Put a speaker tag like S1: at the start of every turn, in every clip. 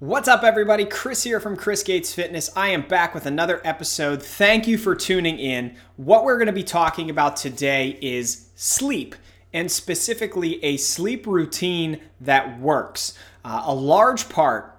S1: What's up, everybody? Chris here from Chris Gates Fitness. I am back with another episode. Thank you for tuning in. What we're going to be talking about today is sleep, and specifically a sleep routine that works. Uh, a large part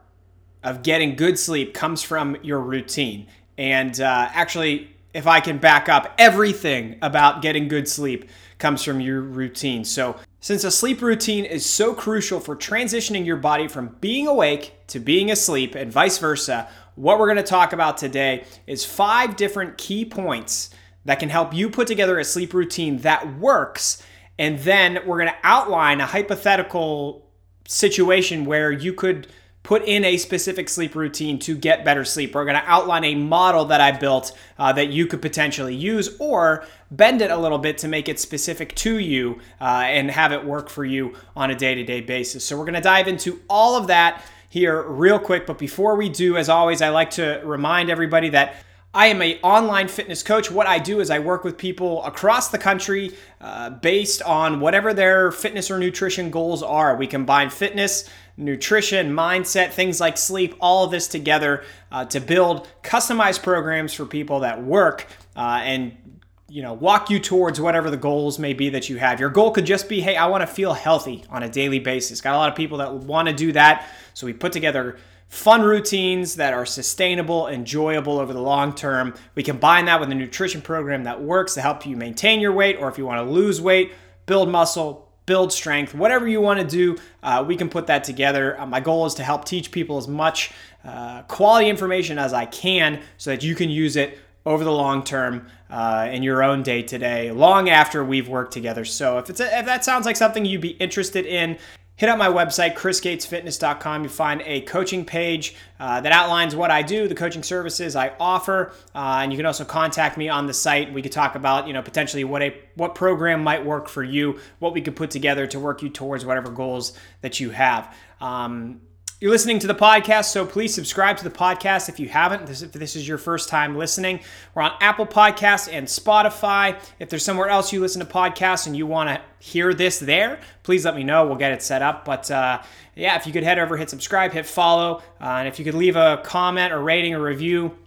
S1: of getting good sleep comes from your routine. And uh, actually, if I can back up, everything about getting good sleep comes from your routine. So, since a sleep routine is so crucial for transitioning your body from being awake to being asleep and vice versa, what we're going to talk about today is five different key points that can help you put together a sleep routine that works. And then we're going to outline a hypothetical situation where you could put in a specific sleep routine to get better sleep. We're going to outline a model that I built uh, that you could potentially use or bend it a little bit to make it specific to you uh, and have it work for you on a day to day basis. So, we're going to dive into all of that here real quick. But before we do, as always, I like to remind everybody that I am an online fitness coach. What I do is I work with people across the country uh, based on whatever their fitness or nutrition goals are. We combine fitness, nutrition, mindset, things like sleep, all of this together uh, to build customized programs for people that work uh, and you know walk you towards whatever the goals may be that you have your goal could just be hey i want to feel healthy on a daily basis got a lot of people that want to do that so we put together fun routines that are sustainable, enjoyable over the long term. We combine that with a nutrition program that works to help you maintain your weight, or if you want to lose weight, build muscle, build strength, whatever you want to do, uh, we can put that together. Uh, my goal is to help teach people as much uh, quality information as I can so that you can use it over the long term uh, in your own day to day, long after we've worked together. So if it's a, if that sounds like something you'd be interested in, hit up my website, chrisgatesfitness.com. You find a coaching page uh, that outlines what I do, the coaching services I offer, uh, and you can also contact me on the site. We could talk about, you know, potentially what a what program might work for you, what we could put together to work you towards whatever goals that you have. Um, you're listening to the podcast, so please subscribe to the podcast if you haven't. If this is your first time listening, we're on Apple Podcasts and Spotify. If there's somewhere else you listen to podcasts and you want to hear this there, please let me know. We'll get it set up. But uh, yeah, if you could head over, hit subscribe, hit follow, uh, and if you could leave a comment or rating or review,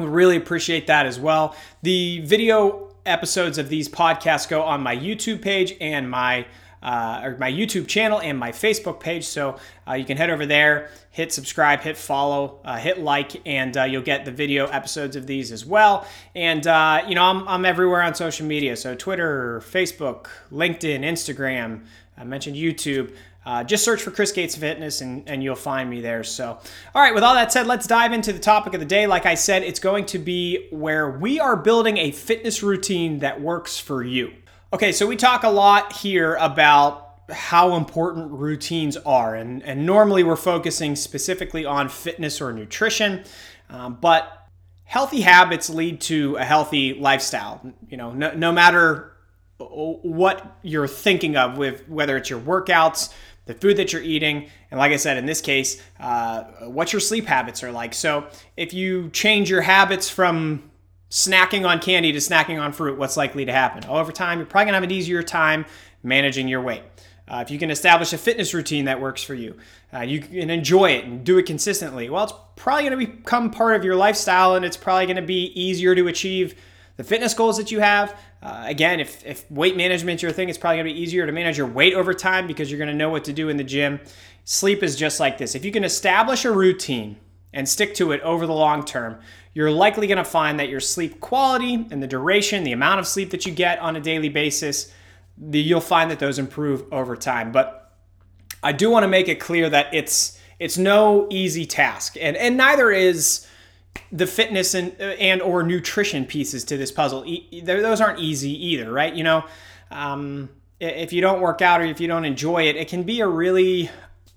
S1: would really appreciate that as well. The video episodes of these podcasts go on my YouTube page and my uh, or my YouTube channel and my Facebook page. So uh, you can head over there, hit subscribe, hit follow, uh, hit like, and uh, you'll get the video episodes of these as well. And uh, you know, I'm, I'm everywhere on social media. So Twitter, Facebook, LinkedIn, Instagram. I mentioned YouTube. Uh, just search for Chris Gates Fitness and, and you'll find me there. So, all right, with all that said, let's dive into the topic of the day. Like I said, it's going to be where we are building a fitness routine that works for you. Okay, so we talk a lot here about how important routines are, and, and normally we're focusing specifically on fitness or nutrition, um, but healthy habits lead to a healthy lifestyle. You know, no, no matter what you're thinking of, with whether it's your workouts, the food that you're eating, and like I said, in this case, uh, what your sleep habits are like. So if you change your habits from snacking on candy to snacking on fruit, what's likely to happen? Over time, you're probably gonna have an easier time managing your weight. Uh, if you can establish a fitness routine that works for you, uh, you can enjoy it and do it consistently. Well, it's probably going to become part of your lifestyle, and it's probably going to be easier to achieve the fitness goals that you have. Uh, again, if, if weight management is your thing, it's probably going to be easier to manage your weight over time because you're going to know what to do in the gym. Sleep is just like this. If you can establish a routine and stick to it over the long term, you're likely going to find that your sleep quality and the duration, the amount of sleep that you get on a daily basis, the, you'll find that those improve over time. But I do want to make it clear that it's it's no easy task, and and neither is the fitness and and or nutrition pieces to this puzzle. Those aren't easy either, right? You know, um, if you don't work out or if you don't enjoy it, it can be a really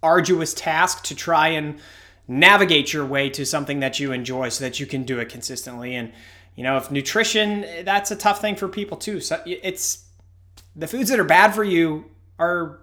S1: arduous task to try and navigate your way to something that you enjoy so that you can do it consistently. And, you know, if nutrition, that's a tough thing for people too. So it's the foods that are bad for you are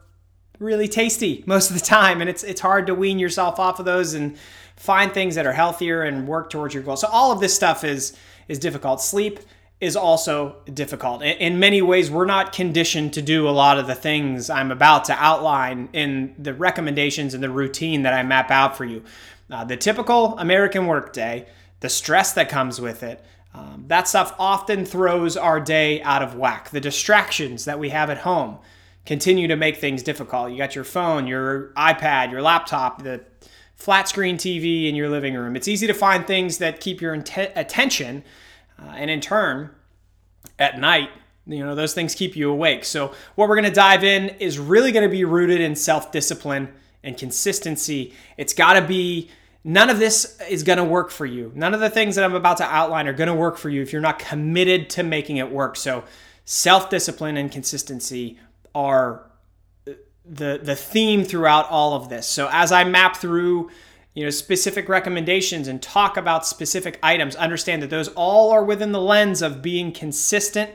S1: really tasty most of the time. And it's, it's hard to wean yourself off of those and find things that are healthier and work towards your goal. So all of this stuff is, is difficult. Sleep, is also difficult. In many ways, we're not conditioned to do a lot of the things I'm about to outline in the recommendations and the routine that I map out for you. Uh, the typical American workday, the stress that comes with it, um, that stuff often throws our day out of whack. The distractions that we have at home continue to make things difficult. You got your phone, your iPad, your laptop, the flat screen TV in your living room. It's easy to find things that keep your int- attention, uh, and in turn, at night, you know, those things keep you awake. So, what we're going to dive in is really going to be rooted in self discipline and consistency. It's got to be, none of this is going to work for you. None of the things that I'm about to outline are going to work for you if you're not committed to making it work. So, self discipline and consistency are the the theme throughout all of this. So as I map through you know specific recommendations and talk about specific items, understand that those all are within the lens of being consistent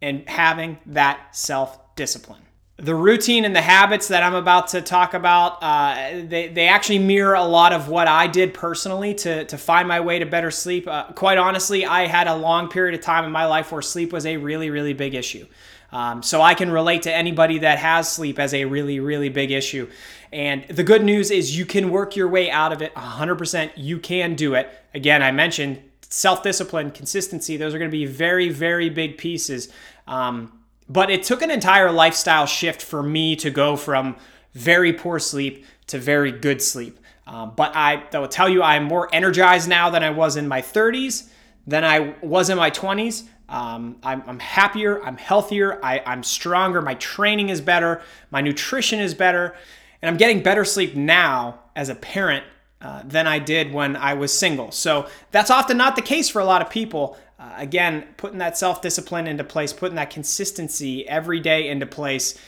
S1: and having that self-discipline. The routine and the habits that I'm about to talk about, uh, they, they actually mirror a lot of what I did personally to, to find my way to better sleep. Uh, quite honestly, I had a long period of time in my life where sleep was a really, really big issue. Um, so I can relate to anybody that has sleep as a really, really big issue. And the good news is you can work your way out of it 100%. You can do it. Again, I mentioned self discipline, consistency, those are going to be very, very big pieces. Um, but it took an entire lifestyle shift for me to go from very poor sleep to very good sleep. Um, but I, I will tell you, I'm more energized now than I was in my 30s, than I was in my 20s. Um, I'm, I'm, happier, I'm healthier, I, I'm stronger, my training is better, my nutrition is better, and I'm getting better sleep now as a parent uh, than I did when I was single. So that's often not the case for a lot of people. Uh, again, putting that self discipline into place, putting that consistency every day into place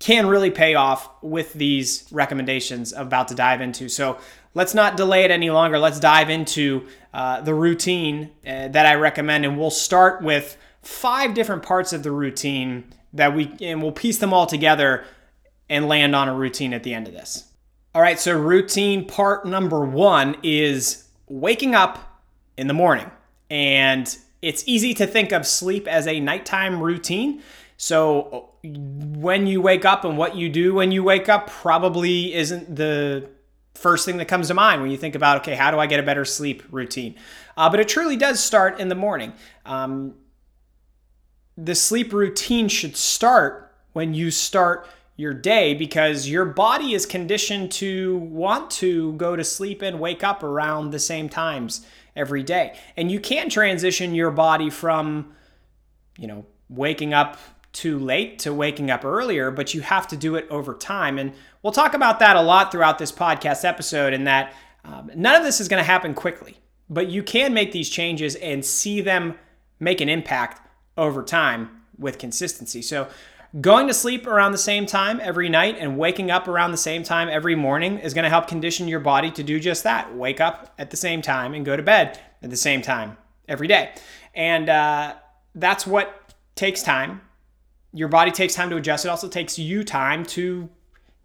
S1: can really pay off with these recommendations I'm about to dive into. So let's not delay it any longer. Let's dive into uh, the routine uh, that I recommend, and we'll start with five different parts of the routine that we and we'll piece them all together and land on a routine at the end of this. All right, so routine part number one is waking up in the morning. And it's easy to think of sleep as a nighttime routine. So when you wake up and what you do when you wake up probably isn't the first thing that comes to mind when you think about, okay, how do I get a better sleep routine? Uh, but it truly does start in the morning. Um, the sleep routine should start when you start your day because your body is conditioned to want to go to sleep and wake up around the same times every day. And you can transition your body from, you know, waking up too late to waking up earlier, but you have to do it over time. And we'll talk about that a lot throughout this podcast episode, and that um, none of this is going to happen quickly, but you can make these changes and see them make an impact over time with consistency. So, going to sleep around the same time every night and waking up around the same time every morning is going to help condition your body to do just that wake up at the same time and go to bed at the same time every day. And uh, that's what takes time your body takes time to adjust. It also takes you time to,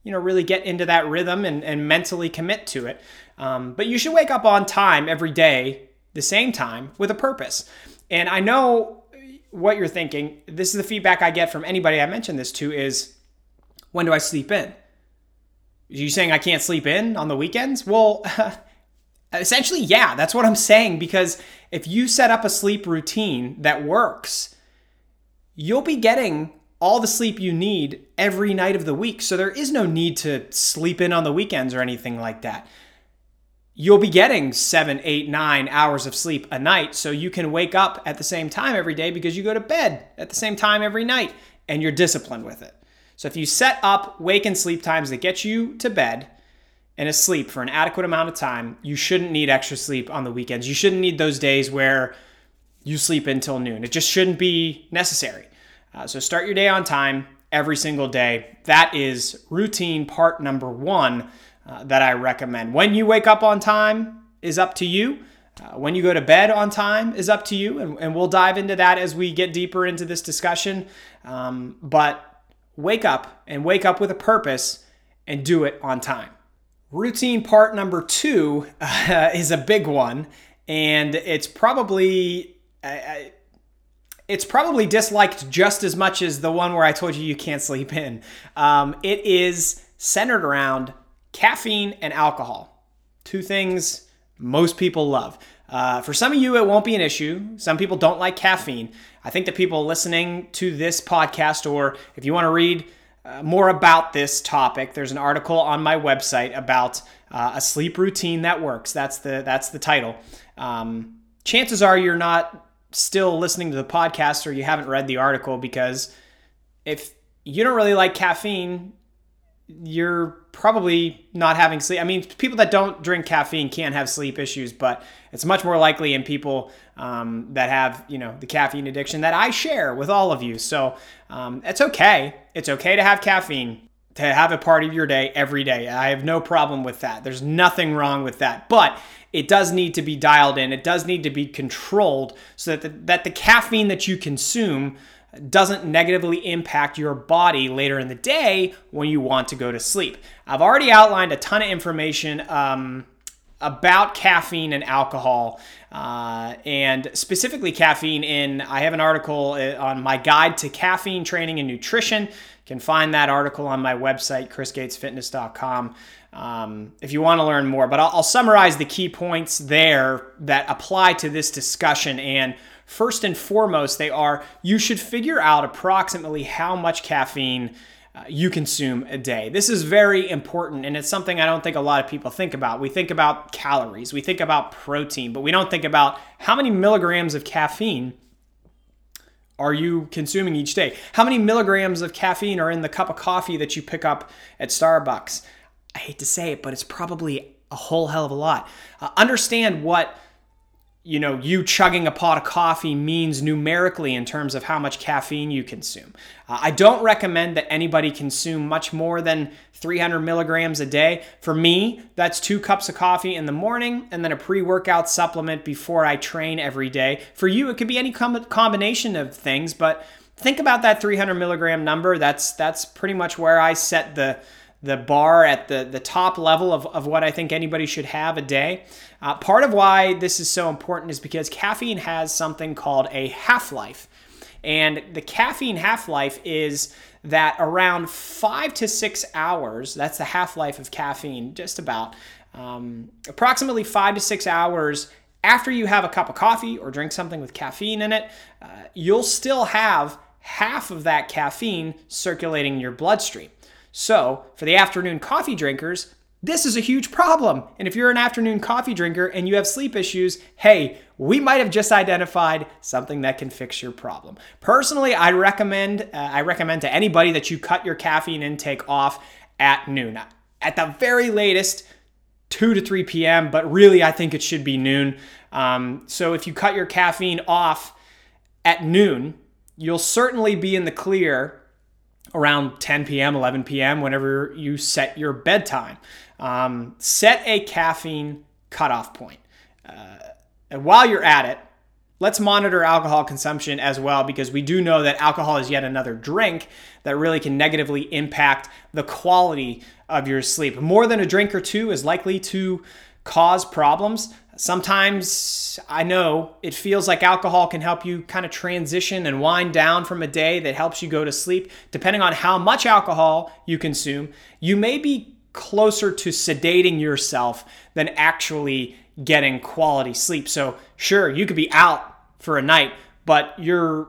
S1: you know, really get into that rhythm and, and mentally commit to it. Um, but you should wake up on time every day, the same time, with a purpose. And I know what you're thinking. This is the feedback I get from anybody I mention this to is when do I sleep in? You saying I can't sleep in on the weekends? Well, essentially, yeah, that's what I'm saying because if you set up a sleep routine that works, you'll be getting all the sleep you need every night of the week. So there is no need to sleep in on the weekends or anything like that. You'll be getting seven, eight, nine hours of sleep a night. So you can wake up at the same time every day because you go to bed at the same time every night and you're disciplined with it. So if you set up wake and sleep times that get you to bed and asleep for an adequate amount of time, you shouldn't need extra sleep on the weekends. You shouldn't need those days where you sleep until noon. It just shouldn't be necessary. Uh, so start your day on time every single day. That is routine part number one uh, that I recommend. When you wake up on time is up to you. Uh, when you go to bed on time is up to you, and, and, we'll dive into that as we get deeper into this discussion. Um, but wake up and wake up with a purpose and do it on time. Routine part number two uh, is a big one, and it's probably I, it's probably disliked just as much as the one where I told you you can't sleep in. Um, it is centered around caffeine and alcohol. Two things most people love. Uh, for some of you, it won't be an issue. Some people don't like caffeine. I think that people listening to this podcast, or if you want to read uh, more about this topic, there's an article on my website about uh, a sleep routine that works. That's the that's the title. Um, chances are you're not still listening to the podcast or you haven't read the article because if you don't really like caffeine, you're probably not having sleep. I mean, people that don't drink caffeine can't have sleep issues, but it's much more likely in people um, that have, you know, the caffeine addiction that I share with all of you. So um, it's okay. It's okay to have caffeine, to have a part of your day every day. I have no problem with that. There's nothing wrong with that. But it does need to be dialed in. It does need to be controlled so that the, that the caffeine that you consume doesn't negatively impact your body later in the day when you want to go to sleep. I've already outlined a ton of information um, about caffeine and alcohol, uh, and specifically caffeine. In I have an article uh, on my guide to caffeine training and nutrition. Can find that article on my website, chrisgatesfitness.com. Um, if you want to learn more, but I'll, I'll summarize the key points there that apply to this discussion and First and foremost, they are you should figure out approximately how much caffeine uh, you consume a day. This is very important, and it's something I don't think a lot of people think about. We think about calories, we think about protein, but we don't think about how many milligrams of caffeine are you consuming each day? How many milligrams of caffeine are in the cup of coffee that you pick up at Starbucks? I hate to say it, but it's probably a whole hell of a lot. Uh, understand what you know, you chugging a pot of coffee means numerically in terms of how much caffeine you consume. Uh, I don't recommend that anybody consume much more than 300 milligrams a day. For me, that's two cups of coffee in the morning and then a pre workout supplement before I train every day. For you, it could be any com- combination of things, but think about that 300 milligram number. That's that's pretty much where I set the the bar at the, the top level of, of what I think anybody should have a day. Uh, part of why this is so important is because caffeine has something called a half life. And the caffeine half life is that around five to six hours, that's the half life of caffeine, just about, um, approximately five to six hours after you have a cup of coffee or drink something with caffeine in it, uh, you'll still have half of that caffeine circulating in your bloodstream. So, for the afternoon coffee drinkers, this is a huge problem. And if you're an afternoon coffee drinker and you have sleep issues, hey, we might have just identified something that can fix your problem. Personally, I recommend uh, I recommend to anybody that you cut your caffeine intake off at noon. At the very latest, 2 to 3 p.m., but really I think it should be noon. Um, so if you cut your caffeine off at noon, you'll certainly be in the clear around 10 p.m., 11 p.m., whenever you set your bedtime. Um, set a caffeine cutoff point. Uh, and while you're at it, let's monitor alcohol consumption as well because we do know that alcohol is yet another drink that really can negatively impact the quality of your sleep. More than a drink or two is likely to cause problems. Sometimes I know it feels like alcohol can help you kind of transition and wind down from a day that helps you go to sleep. Depending on how much alcohol you consume, you may be closer to sedating yourself than actually getting quality sleep. So, sure, you could be out for a night, but you're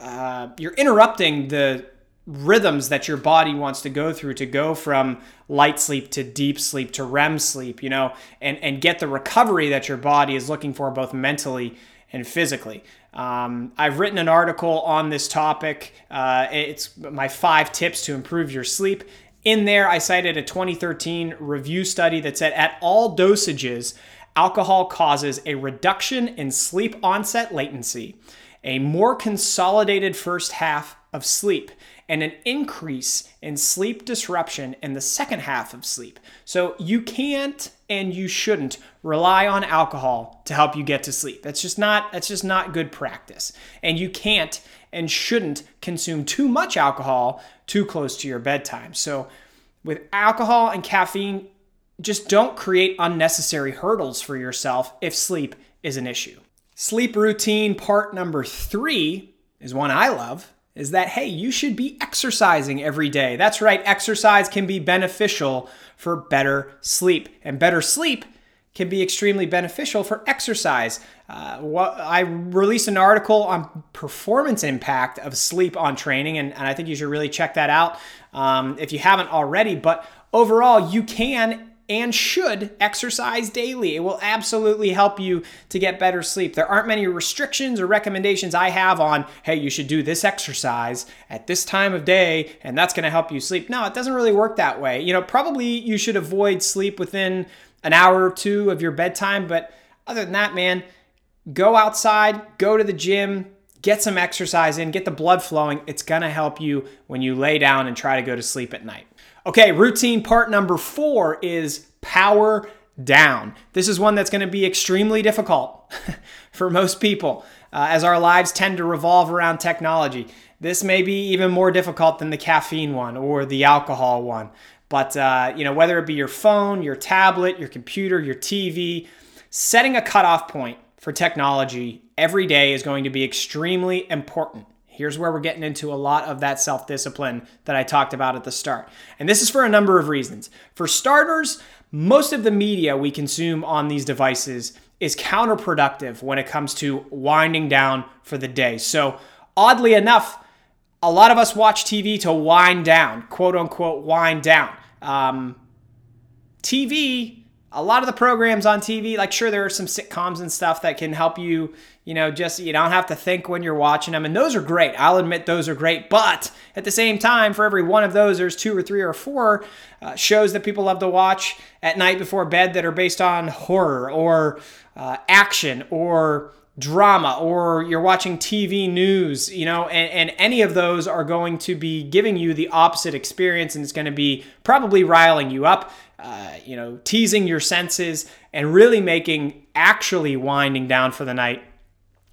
S1: uh, you're interrupting the rhythms that your body wants to go through to go from light sleep to deep sleep to REM sleep, you know, and, and get the recovery that your body is looking for both mentally and physically. Um, I've written an article on this topic. Uh, it's my five tips to improve your sleep. In there, I cited a 2013 review study that said at all dosages, alcohol causes a reduction in sleep onset latency, a more consolidated first half of sleep, and an increase in sleep disruption in the second half of sleep. So you can't and you shouldn't rely on alcohol to help you get to sleep. That's just not that's just not good practice. And you can't and shouldn't consume too much alcohol too close to your bedtime. So with alcohol and caffeine, just don't create unnecessary hurdles for yourself if sleep is an issue. Sleep routine part number 3 is one I love is that, hey, you should be exercising every day. That's right, exercise can be beneficial for better sleep. And better sleep can be extremely beneficial for exercise. Uh, I released an article on performance impact of sleep on training, and, and I think you should really check that out um, if you haven't already. But overall, you can and should exercise daily. It will absolutely help you to get better sleep. There aren't many restrictions or recommendations I have on, hey, you should do this exercise at this time of day and that's going to help you sleep. No, it doesn't really work that way. You know, probably you should avoid sleep within an hour or two of your bedtime, but other than that, man, go outside, go to the gym, get some exercise in, get the blood flowing. It's going to help you when you lay down and try to go to sleep at night. Okay, routine part number four is power down. This is one that's going to be extremely difficult for most people uh, as our lives tend to revolve around technology. This may be even more difficult than the caffeine one or the alcohol one. But uh, you know, whether it be your phone, your tablet, your computer, your TV, setting a cutoff point for technology every day is going to be extremely important. Here's where we're getting into a lot of that self discipline that I talked about at the start. And this is for a number of reasons. For starters, most of the media we consume on these devices is counterproductive when it comes to winding down for the day. So, oddly enough, a lot of us watch TV to wind down, quote unquote, wind down. Um, TV a lot of the programs on TV, like sure there are some sitcoms and stuff that can help you, you know, just you don't have to think when you're watching them, and those are great. I'll admit those are great, but at the same time, for every one of those, there's two or three or four uh, shows that people love to watch at night before bed that are based on horror or uh, action or drama or you're watching TV news, you know, and, and, any of those are going to be giving you the opposite experience and it's going to be probably riling you up, uh, you know, teasing your senses and really making actually winding down for the night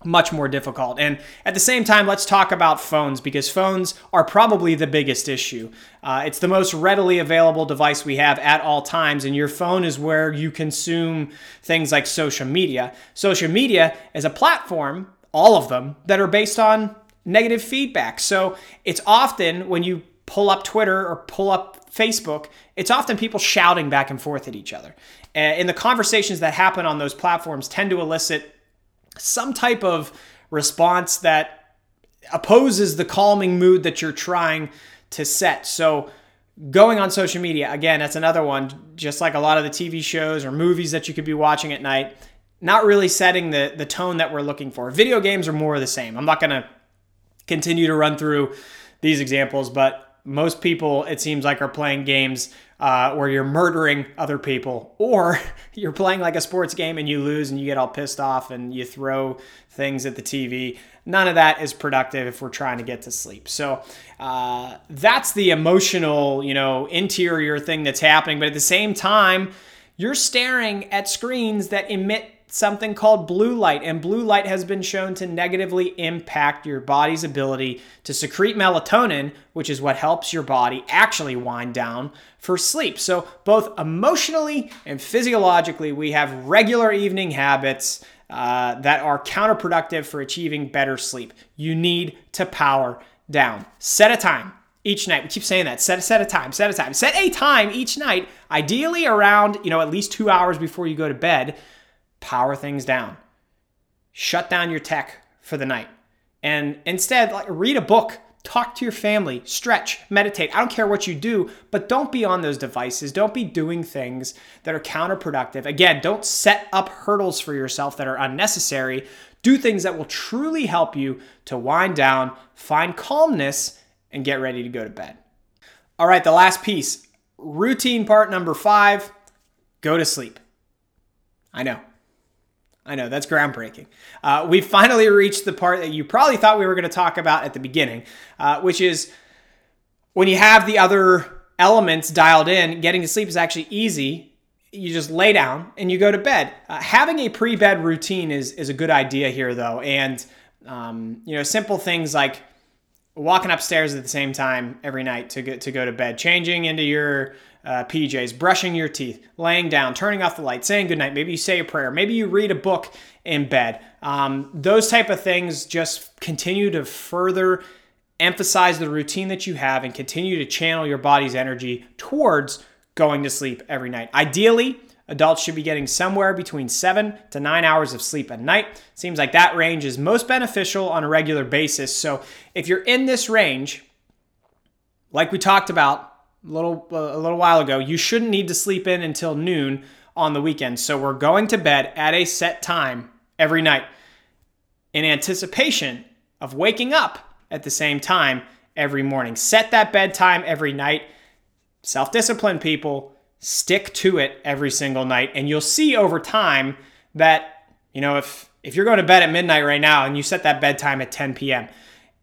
S1: much more difficult. And at the same time, let's talk about phones because phones are probably the biggest issue. Uh, it's the most readily available device we have at all times, and your phone is where you consume things like social media. Social media is a platform, all of them, that are based on negative feedback. So it's often when you pull up Twitter or pull up Facebook, it's often people shouting back and forth at each other. And the conversations that happen on those platforms tend to elicit some type of response that opposes the calming mood that you're trying to set. So, going on social media, again, that's another one, just like a lot of the TV shows or movies that you could be watching at night, not really setting the, the tone that we're looking for. Video games are more of the same. I'm not going to continue to run through these examples, but most people, it seems like, are playing games uh, where you're murdering other people, or you're playing like a sports game and you lose and you get all pissed off and you throw things at the TV. None of that is productive if we're trying to get to sleep. So uh, that's the emotional, you know, interior thing that's happening. But at the same time, you're staring at screens that emit something called blue light, and blue light has been shown to negatively impact your body's ability to secrete melatonin, which is what helps your body actually wind down for sleep. So, both emotionally and physiologically, we have regular evening habits. Uh, that are counterproductive for achieving better sleep. You need to power down. Set a time each night. We keep saying that. Set a set a time. Set a time. Set a time each night, ideally around, you know, at least 2 hours before you go to bed power things down. Shut down your tech for the night. And instead, like read a book, talk to your family, stretch, meditate. I don't care what you do, but don't be on those devices. Don't be doing things that are counterproductive. Again, don't set up hurdles for yourself that are unnecessary. Do things that will truly help you to wind down, find calmness, and get ready to go to bed. All right, the last piece routine part number five go to sleep. I know, I know, that's groundbreaking. Uh, we finally reached the part that you probably thought we were going to talk about at the beginning, uh, which is when you have the other elements dialed in, getting to sleep is actually easy. You just lay down and you go to bed. Uh, having a pre bed routine is, is a good idea here, though. And, um, you know, simple things like walking upstairs at the same time every night to get to go to bed, changing into your uh, PJs, brushing your teeth, laying down, turning off the light, saying goodnight. Maybe you say a prayer. Maybe you read a book in bed. Um, those type of things just continue to further emphasize the routine that you have and continue to channel your body's energy towards going to sleep every night. Ideally, adults should be getting somewhere between seven to nine hours of sleep a night. Seems like that range is most beneficial on a regular basis. So if you're in this range, like we talked about a little uh, a little while ago, you shouldn't need to sleep in until noon on the weekend. So we're going to bed at a set time every night in anticipation of waking up at the same time every morning. Set that bedtime every night. Self discipline, people, stick to it every single night. And you'll see over time that, you know, if, if you're going to bed at midnight right now and you set that bedtime at 10 p.m.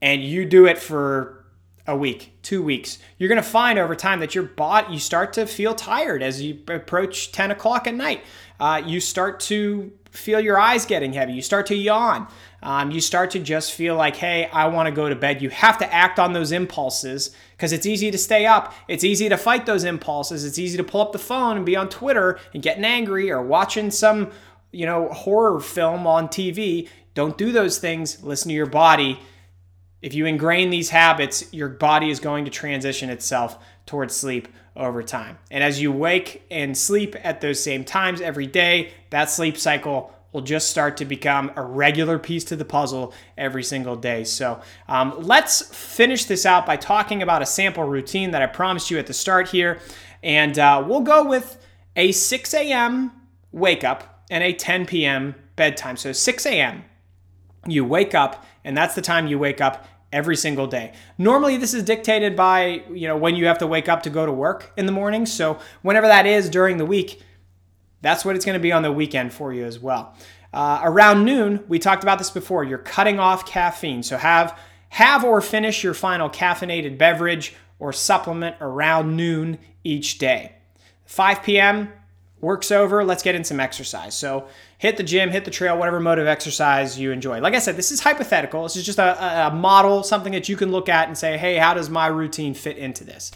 S1: and you do it for a week, two weeks, you're going to find over time that your body, you start to feel tired as you approach 10 o'clock at night. Uh, you start to feel your eyes getting heavy. You start to yawn. Um, you start to just feel like, hey, I want to go to bed. You have to act on those impulses because it's easy to stay up. It's easy to fight those impulses. It's easy to pull up the phone and be on Twitter and getting angry or watching some, you know, horror film on TV. Don't do those things. Listen to your body. If you ingrain these habits, your body is going to transition itself towards sleep over time. And as you wake and sleep at those same times every day, that sleep cycle will just start to become a regular piece to the puzzle every single day. So um, let's finish this out by talking about a sample routine that I promised you at the start here. And uh, we'll go with a 6 a.m. wake up and a 10 p.m. bedtime. So 6 a.m., you wake up, and that's the time you wake up every single day. Normally this is dictated by, you know, when you have to wake up to go to work in the morning. So whenever that is during the week, that's what it's going to be on the weekend for you as well. Uh, around noon, we talked about this before. You're cutting off caffeine, so have have or finish your final caffeinated beverage or supplement around noon each day. 5 p.m. works over. Let's get in some exercise. So hit the gym, hit the trail, whatever mode of exercise you enjoy. Like I said, this is hypothetical. This is just a, a model, something that you can look at and say, hey, how does my routine fit into this?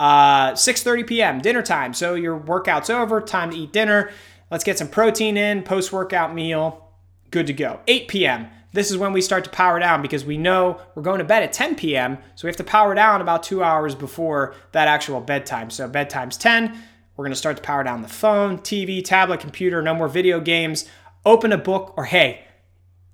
S1: Uh, 6:30 p.m. dinner time. So your workout's over, time to eat dinner. Let's get some protein in, post-workout meal, good to go. 8 p.m. This is when we start to power down because we know we're going to bed at 10 p.m. So we have to power down about two hours before that actual bedtime. So bedtime's 10. We're going to start to power down the phone, TV, tablet, computer, no more video games. Open a book, or hey,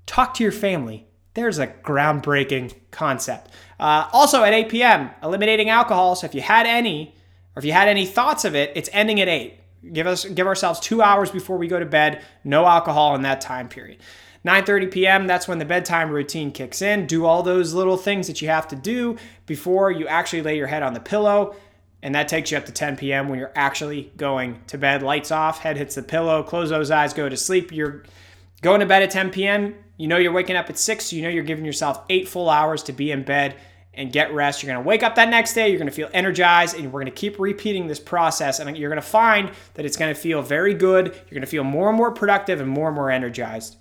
S1: talk to your family. There's a groundbreaking concept. Uh, also at 8 p.m., eliminating alcohol. So if you had any, or if you had any thoughts of it, it's ending at 8. Give us give ourselves two hours before we go to bed. No alcohol in that time period. 9:30 p.m. That's when the bedtime routine kicks in. Do all those little things that you have to do before you actually lay your head on the pillow. And that takes you up to 10 p.m. when you're actually going to bed. Lights off, head hits the pillow, close those eyes, go to sleep. You're going to bed at 10 p.m. You know you're waking up at 6, so you know you're giving yourself eight full hours to be in bed and get rest. You're going to wake up that next day, you're going to feel energized, and we're going to keep repeating this process. And you're going to find that it's going to feel very good. You're going to feel more and more productive and more and more energized.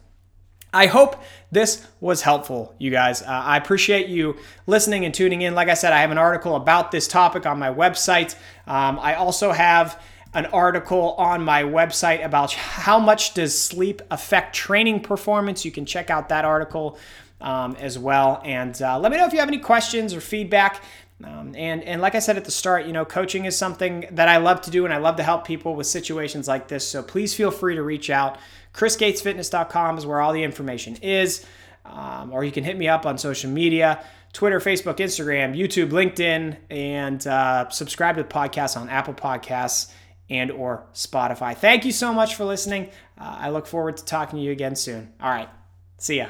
S1: I hope this was helpful, you guys. Uh, I appreciate you listening and tuning in. Like I said, I have an article about this topic on my website. Um, I also have an article on my website about how much does sleep affect training performance. You can check out that article um, as well. And uh, let me know if you have any questions or feedback. Um, and and like I said at the start, you know, coaching is something that I love to do, and I love to help people with situations like this. So please feel free to reach out. ChrisGatesFitness.com is where all the information is, um, or you can hit me up on social media. Twitter, Facebook, Instagram, YouTube, LinkedIn, and uh, subscribe to the podcast on Apple Podcasts and or Spotify. Thank you so much for listening. Uh, I look forward to talking to you again soon. All right. See ya.